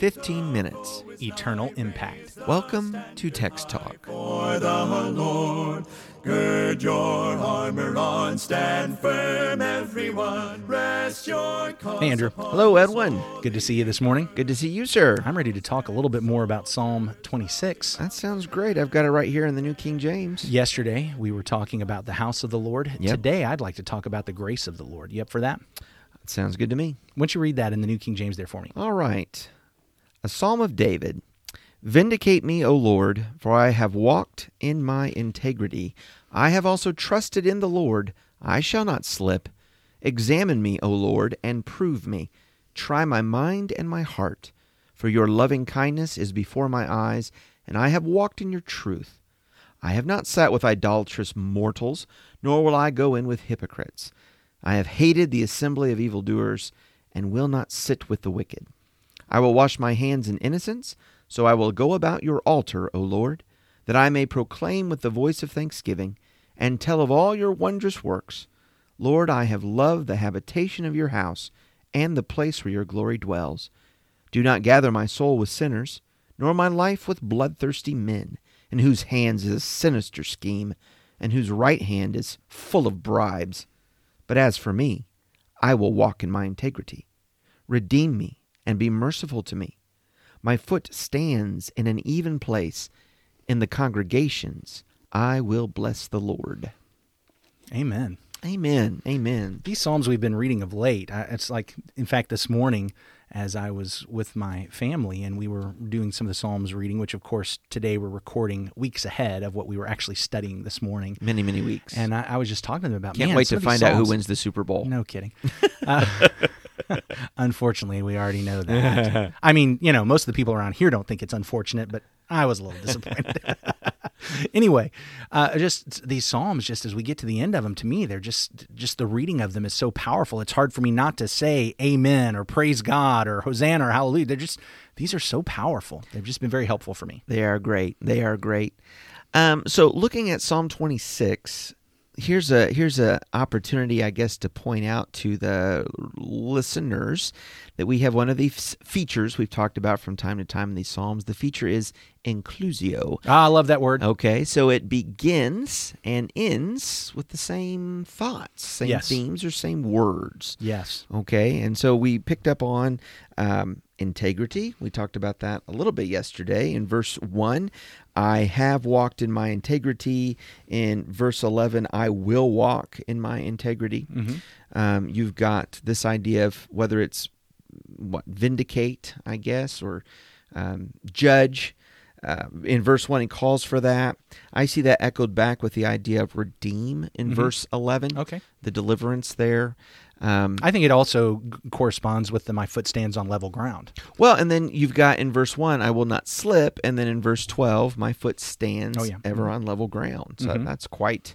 15 minutes. eternal impact. Welcome to Text Talk. For the Lord, gird your armor on, stand firm, everyone. Rest your cause Hey, Andrew. Hello, Edwin. Good to see you this morning. Good to see you, sir. I'm ready to talk a little bit more about Psalm 26. That sounds great. I've got it right here in the New King James. Yesterday, we were talking about the house of the Lord. Yep. Today, I'd like to talk about the grace of the Lord. You up for that? That sounds good to me. Why don't you read that in the New King James there for me? All right. A Psalm of David. Vindicate me, O Lord, for I have walked in my integrity. I have also trusted in the Lord. I shall not slip. Examine me, O Lord, and prove me. Try my mind and my heart. For your loving kindness is before my eyes, and I have walked in your truth. I have not sat with idolatrous mortals, nor will I go in with hypocrites. I have hated the assembly of evildoers, and will not sit with the wicked. I will wash my hands in innocence, so I will go about your altar, O Lord, that I may proclaim with the voice of thanksgiving, and tell of all your wondrous works. Lord, I have loved the habitation of your house, and the place where your glory dwells. Do not gather my soul with sinners, nor my life with bloodthirsty men, in whose hands is a sinister scheme, and whose right hand is full of bribes. But as for me, I will walk in my integrity. Redeem me and be merciful to me. My foot stands in an even place. In the congregations, I will bless the Lord. Amen. Amen. Amen. These Psalms we've been reading of late, I- it's like, in fact, this morning, as I was with my family and we were doing some of the Psalms reading, which, of course, today we're recording weeks ahead of what we were actually studying this morning. Many, many weeks. And I, I was just talking to them about Can't wait to find out who wins the Super Bowl. No kidding. Uh, unfortunately, we already know that. I mean, you know, most of the people around here don't think it's unfortunate, but I was a little disappointed. anyway, uh, just these psalms, just as we get to the end of them, to me, they're just just the reading of them is so powerful. It's hard for me not to say Amen or Praise God or Hosanna or Hallelujah. They're just these are so powerful. They've just been very helpful for me. They are great. They are great. Um, so, looking at Psalm 26, here's a here's a opportunity, I guess, to point out to the listeners that we have one of these features we've talked about from time to time in these psalms. The feature is inclusio. Ah, I love that word. Okay, so it begins and ends with the same thoughts, same Yes. themes, or same words. Yes. Okay, and so we picked up on um, integrity. We talked about that a little bit yesterday. In verse 1, I have walked in my integrity. In verse 11, I will walk in my integrity. Um, you've got this idea of whether it's what vindicate, I guess, or um, judge. Uh, in verse 1, he calls for that. I see that echoed back with the idea of redeem in verse 11 Okay. the deliverance there. Um, I think it also corresponds with the my foot stands on level ground. well, and then you've got in verse 1, I will not slip. And then in verse 12, my foot stands Oh, yeah. ever on level ground. So that's quite,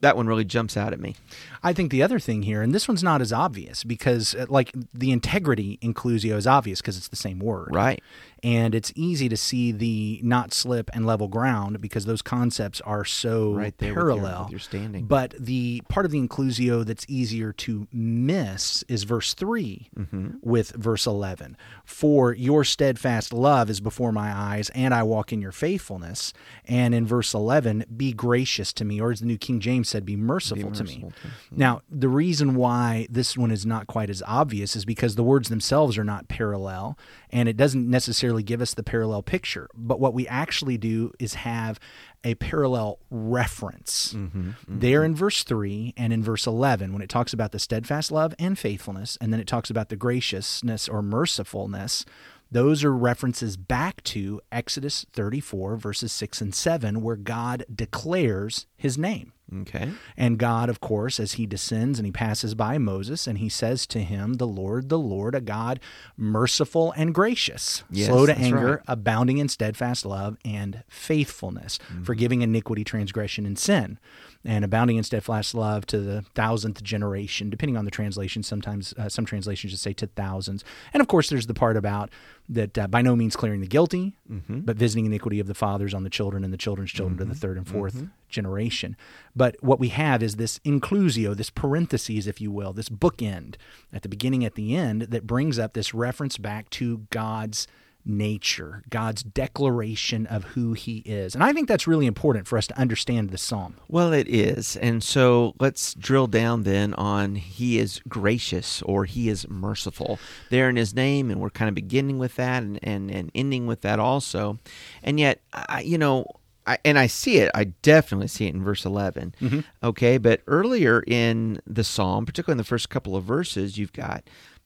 that one really jumps out at me. I think the other thing here, and this one's not as obvious because, uh, like, the integrity inclusio is obvious because it's the same word. Right. And it's easy to see the not slip and level ground because those concepts are so Right there with your- parallel. with your standing. But the part of the inclusio that's easier to miss is verse 3 Mm-hmm. with verse 11. For your steadfast love is before my eyes, and I walk in your faithfulness. And in verse 11, be gracious to me, or as the New King James said, be merciful, to me. merciful to me. Now, the reason why this one is not quite as obvious is because the words themselves are not parallel, and it doesn't necessarily give us the parallel picture. But what we actually do is have a parallel reference mm-hmm, mm-hmm. there in verse 3 and in verse 11 when it talks about the steadfast love and faithfulness, and then it talks about the graciousness or mercifulness. Those are references back to Exodus 34, verses 6 and 7, where God declares his name. Okay. And God, of course, as he descends and he passes by Moses, and he says to him, The Lord, the Lord, a God merciful and gracious, Yes, slow to anger, right. abounding in steadfast love and faithfulness, Mm-hmm. forgiving iniquity, transgression, and sin. And abounding in steadfast love to the thousandth generation, depending on the translation. Sometimes uh, some translations just say to thousands. And of course, there's the part about that uh, by no means clearing the guilty, Mm-hmm. but visiting iniquity of the fathers on the children and the children's children to the third and 4th Mm-hmm. generation. But what we have is this inclusio, this parentheses, if you will, this bookend at the beginning, at the end, that brings up this reference back to God's nature, God's declaration of who He is. And I think that's really important for us to understand this psalm. Well, it is. And so let's drill down then on He is gracious or He is merciful there in His name. And we're kind of beginning with that and, and, and ending with that also. And yet, I, you know, I, and I see it. I definitely see it in verse 11. Mm-hmm. Okay. But earlier in the psalm, particularly in the first couple of verses, you've got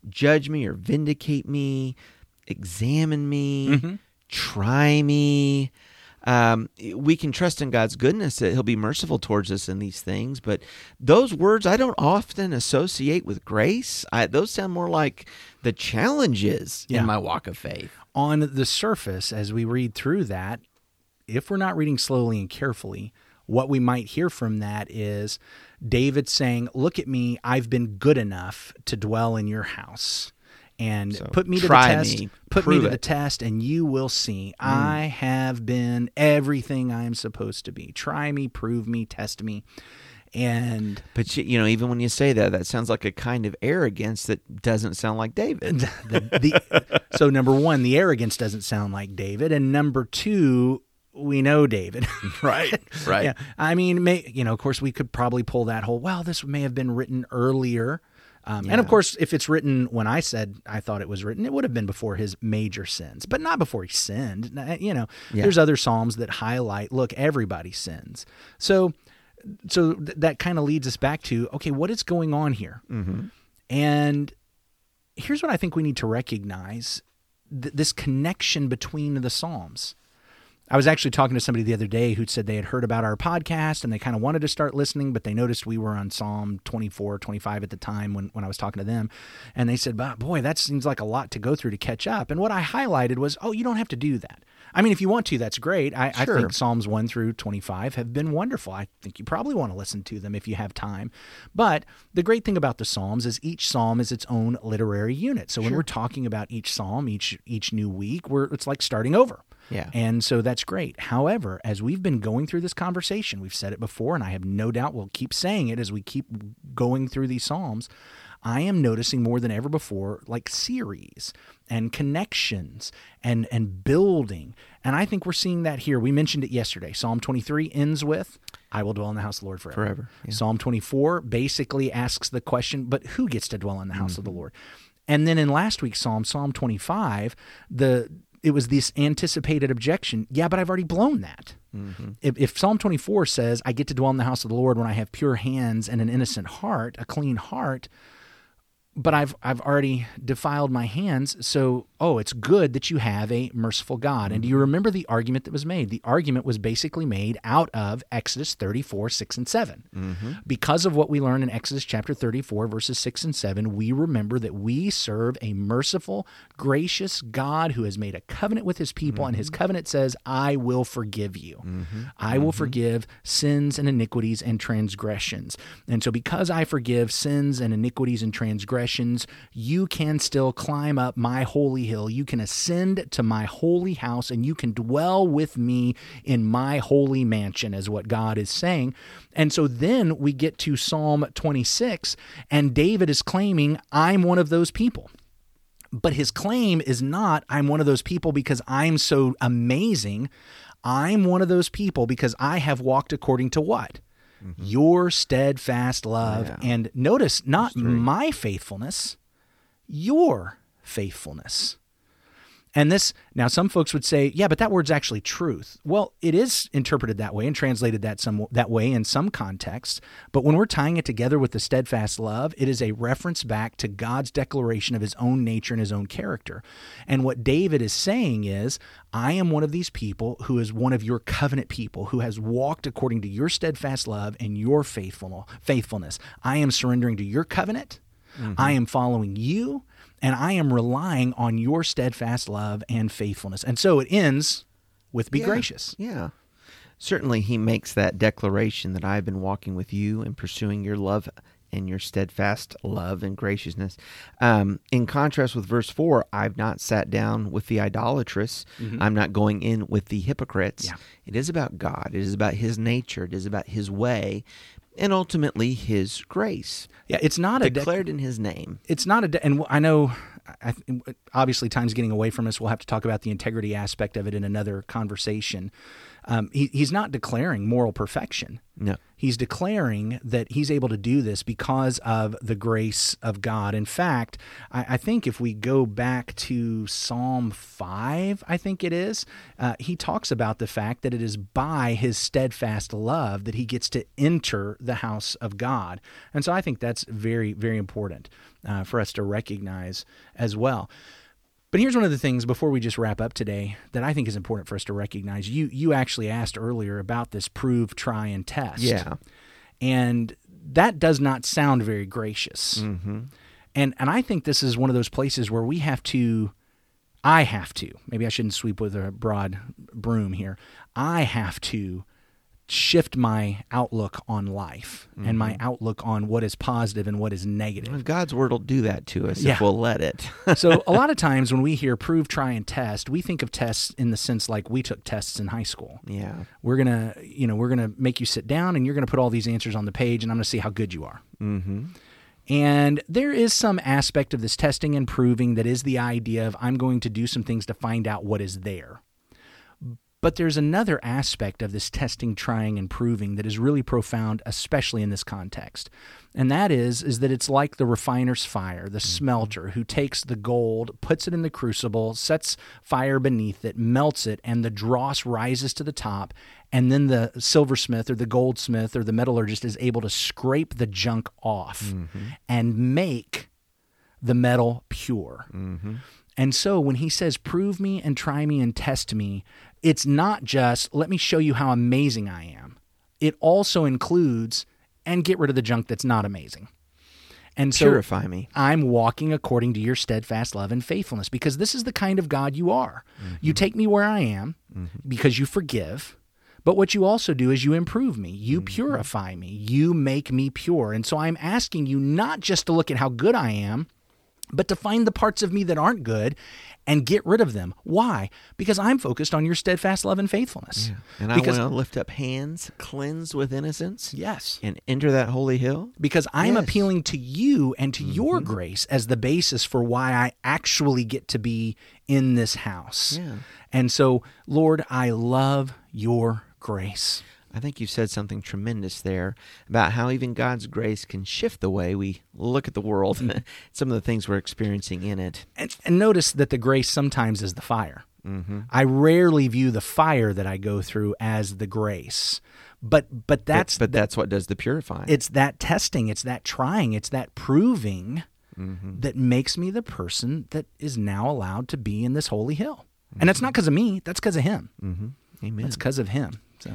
judge me or vindicate me, examine me, try me. Um, we can trust in God's goodness that He'll be merciful towards us in these things, but those words I don't often associate with grace. I, those sound more like the challenges Yeah. in my walk of faith. on the surface, as we read through that, if we're not reading slowly and carefully, what we might hear from that is David saying, Look at me, I've been good enough to dwell in your house. And So, put me to the test. me, put me to the it." Mm. test, and you will see. I have been everything I am supposed to be. Try me, prove me, test me. And But you, you know, even when you say that, that sounds like a kind of arrogance that doesn't sound like David. the, the so number one, the arrogance doesn't sound like David, and number two, we know David, Right, right. Yeah, I mean, may, you know, of course, we could probably pull that whole. Well, this may have been written earlier, um, and of course, if it's written when I said I thought it was written, it would have been before his major sins, but not before he sinned. You know, Yeah. there's other psalms that highlight. Look, everybody sins, so so th- that kind of leads us back to okay, what is going on here? Mm-hmm. And here's what I think we need to recognize th- this connection between the Psalms. I was actually talking to somebody the other day who said they had heard about our podcast and they kind of wanted to start listening, but they noticed we were on Psalm 24, 25 at the time when, when I was talking to them. And they said, "But boy, that seems like a lot to go through to catch up. And what I highlighted was, oh, you don't have to do that. I mean, if you want to, that's great. I, I think Psalms 1 through 25 have been wonderful. I think you probably want to listen to them if you have time. But the great thing about the Psalms is each psalm is its own literary unit. So when we're talking about each psalm each each new week, we're it's like starting over. Yeah. And so that's great. However, as we've been going through this conversation, we've said it before, and I have no doubt we'll keep saying it as we keep going through these Psalms. I am noticing more than ever before, like series and connections and and building. And I think we're seeing that here. We mentioned it yesterday. Psalm 23 ends with, I will dwell in the house of the Lord forever. Forever, yeah. Psalm 24 basically asks the question, but who gets to dwell in the house of the Mm-hmm. Lord? And then in last week's Psalm, Psalm 25, the it was this anticipated objection. Yeah, but I've already blown that. Mm-hmm. If, if Psalm 24 says, I get to dwell in the house of the Lord when I have pure hands and an innocent heart, a clean heart, but I've I've already defiled my hands. So, oh, it's good that you have a merciful God. And do you mm-hmm. remember the argument that was made? The argument was basically made out of Exodus 34, 6 and 7. Mm-hmm. Because of what we learn in Exodus chapter 34, verses 6 and 7, we remember that we serve a merciful, gracious God who has made a covenant with his people, and his mm-hmm. covenant says, I will forgive you. I will forgive sins and iniquities and transgressions. And so, because I forgive sins and iniquities and transgressions, you can still climb up my holy hill. You can ascend to my holy house and you can dwell with me in my holy mansion, is what God is saying. And so then we get to Psalm 26, and David is claiming, I'm one of those people. But his claim is not, I'm one of those people because I'm so amazing. I'm one of those people because I have walked according to what? Mm-hmm. Your steadfast love. Yeah. And notice, not my faithfulness, your faithfulness. And this, now some folks would say, yeah, but that word's actually truth. Well, it is interpreted that way and translated that some that way in some contexts. But when we're tying it together with the steadfast love, it is a reference back to God's declaration of his own nature and his own character. And what David is saying is, I am one of these people who is one of your covenant people who has walked according to your steadfast love and your faithful faithfulness. I am surrendering to your covenant. Mm-hmm. I am following you and I am relying on your steadfast love and faithfulness. And so it ends with be Yeah, gracious. Yeah. Certainly, he makes that declaration that I've been walking with you and pursuing your love and your steadfast love and graciousness. Um, in contrast with verse 4, I've not sat down with the idolatrous. I'm not going in with the hypocrites. Yeah. It is about God. It is about His nature. It is about His way, and ultimately His grace Yeah, it's not a de- declared in His name. it's not a de- and I know I, I- obviously time's getting away from us. We'll have to talk about the integrity aspect of it in another conversation. Um, he, he's not declaring moral perfection. No. He's declaring that he's able to do this because of the grace of God. In fact, I, I think if we go back to Psalm 5, I think it is, uh, he talks about the fact that it is by his steadfast love that he gets to enter the house of God. And so I think that's very, very important uh, for us to recognize as well. But here's one of the things before we just wrap up today that I think is important for us to recognize. You you actually asked earlier about this prove, try, and test. Yeah. And that does not sound very gracious. Mm-hmm. And and I think this is one of those places where we have to I have to. Maybe I shouldn't sweep with a broad broom here. I have to shift my outlook on life and my outlook on what is positive and what is negative. God's word will do that to us Yeah. if we'll let it. so a lot of times when we hear prove, try, and test, we think of tests in the sense like we took tests in high school. yeah. We're gonna, you know, we're gonna make you sit down and you're gonna put all these answers on the page, and I'm gonna see how good you are. Mm-hmm. And there is some aspect of this testing and proving that is the idea of I'm going to do some things to find out what is there. But there's another aspect of this testing, trying, and proving that is really profound, especially in this context. And that is, is that it's like the refiner's fire, the mm-hmm. smelter who takes the gold, puts it in the crucible, sets fire beneath it, melts it, and the dross rises to the top. And then the silversmith or the goldsmith or the metallurgist is able to scrape the junk off mm-hmm. and make the metal pure. Mm-hmm. And so when he says, prove me and try me and test me, it's not just, let me show you how amazing I am. It also includes, and get rid of the junk that's not amazing. And so Purify me. I'm walking according to your steadfast love and faithfulness because this is the kind of God you are. You mm-hmm. take me where I am mm-hmm. because you forgive. But what you also do is you improve me, you mm-hmm. purify me, you make me pure. And so I'm asking you not just to look at how good I am, but to find the parts of me that aren't good and get rid of them. Why? Because I'm focused on your steadfast love and faithfulness. And I because, want to lift up hands, cleanse with innocence, yes. and enter that holy hill. because I'm Yes. appealing to you and to mm-hmm. your grace as the basis for why I actually get to be in this house. Yeah. And so, Lord, I love your grace. I think you said something tremendous there about how even God's grace can shift the way we look at the world, some of the things we're experiencing in it. And, and notice that the grace sometimes is the fire. I rarely view the fire that I go through as the grace. But but that's but that's what does the purifying. it's that testing, it's that trying, it's that proving Mm-hmm. that makes me the person that is now allowed to be in this holy hill. And that's not because of me, that's because of him. mm-hmm. Amen. That's because of him. So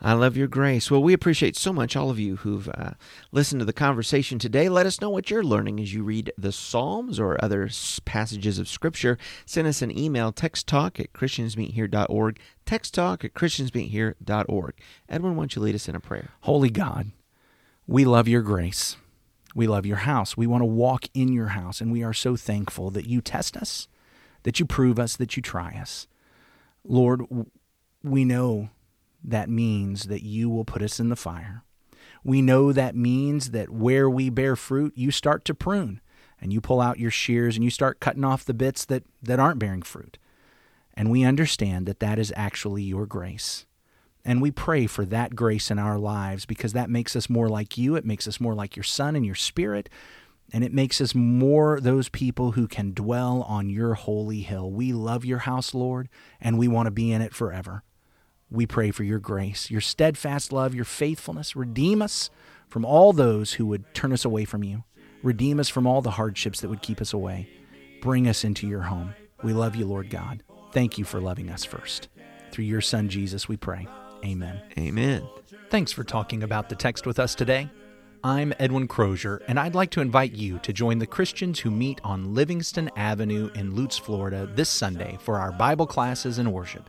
I love your grace. Well, we appreciate so much all of you who've uh, listened to the conversation today. Let us know what you're learning as you read the Psalms or other passages of Scripture. Send us an email, texttalk at christiansmeethere.org, texttalk at christiansmeethere.org. Edwin, why don't you lead us in a prayer? Holy God, we love your grace. We love your house. We want to walk in your house, and we are so thankful that you test us, that you prove us, that you try us. Lord, we know that means that you will put us in the fire. We know that means that where we bear fruit, you start to prune, and you pull out your shears and you start cutting off the bits that, that aren't bearing fruit. And we understand that that is actually your grace. And we pray for that grace in our lives because that makes us more like you. It makes us more like your Son and your Spirit. And it makes us more those people who can dwell on your holy hill. We love your house, Lord, and we want to be in it forever. We pray for your grace, your steadfast love, your faithfulness. Redeem us from all those who would turn us away from you. Redeem us from all the hardships that would keep us away. Bring us into your home. We love you, Lord God. Thank you for loving us first. Through your Son, Jesus, we pray. Amen. Amen. Thanks for talking about the text with us today. I'm Edwin Crozier, and I'd like to invite you to join the Christians who meet on Livingston Avenue in Lutz, Florida this Sunday for our Bible classes and worship.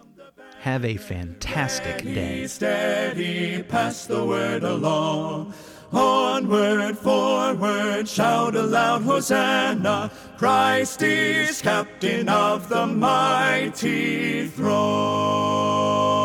Have a fantastic day. Steady, pass the word along. Onward, forward, shout aloud, Hosanna! Christ is captain of the mighty throne.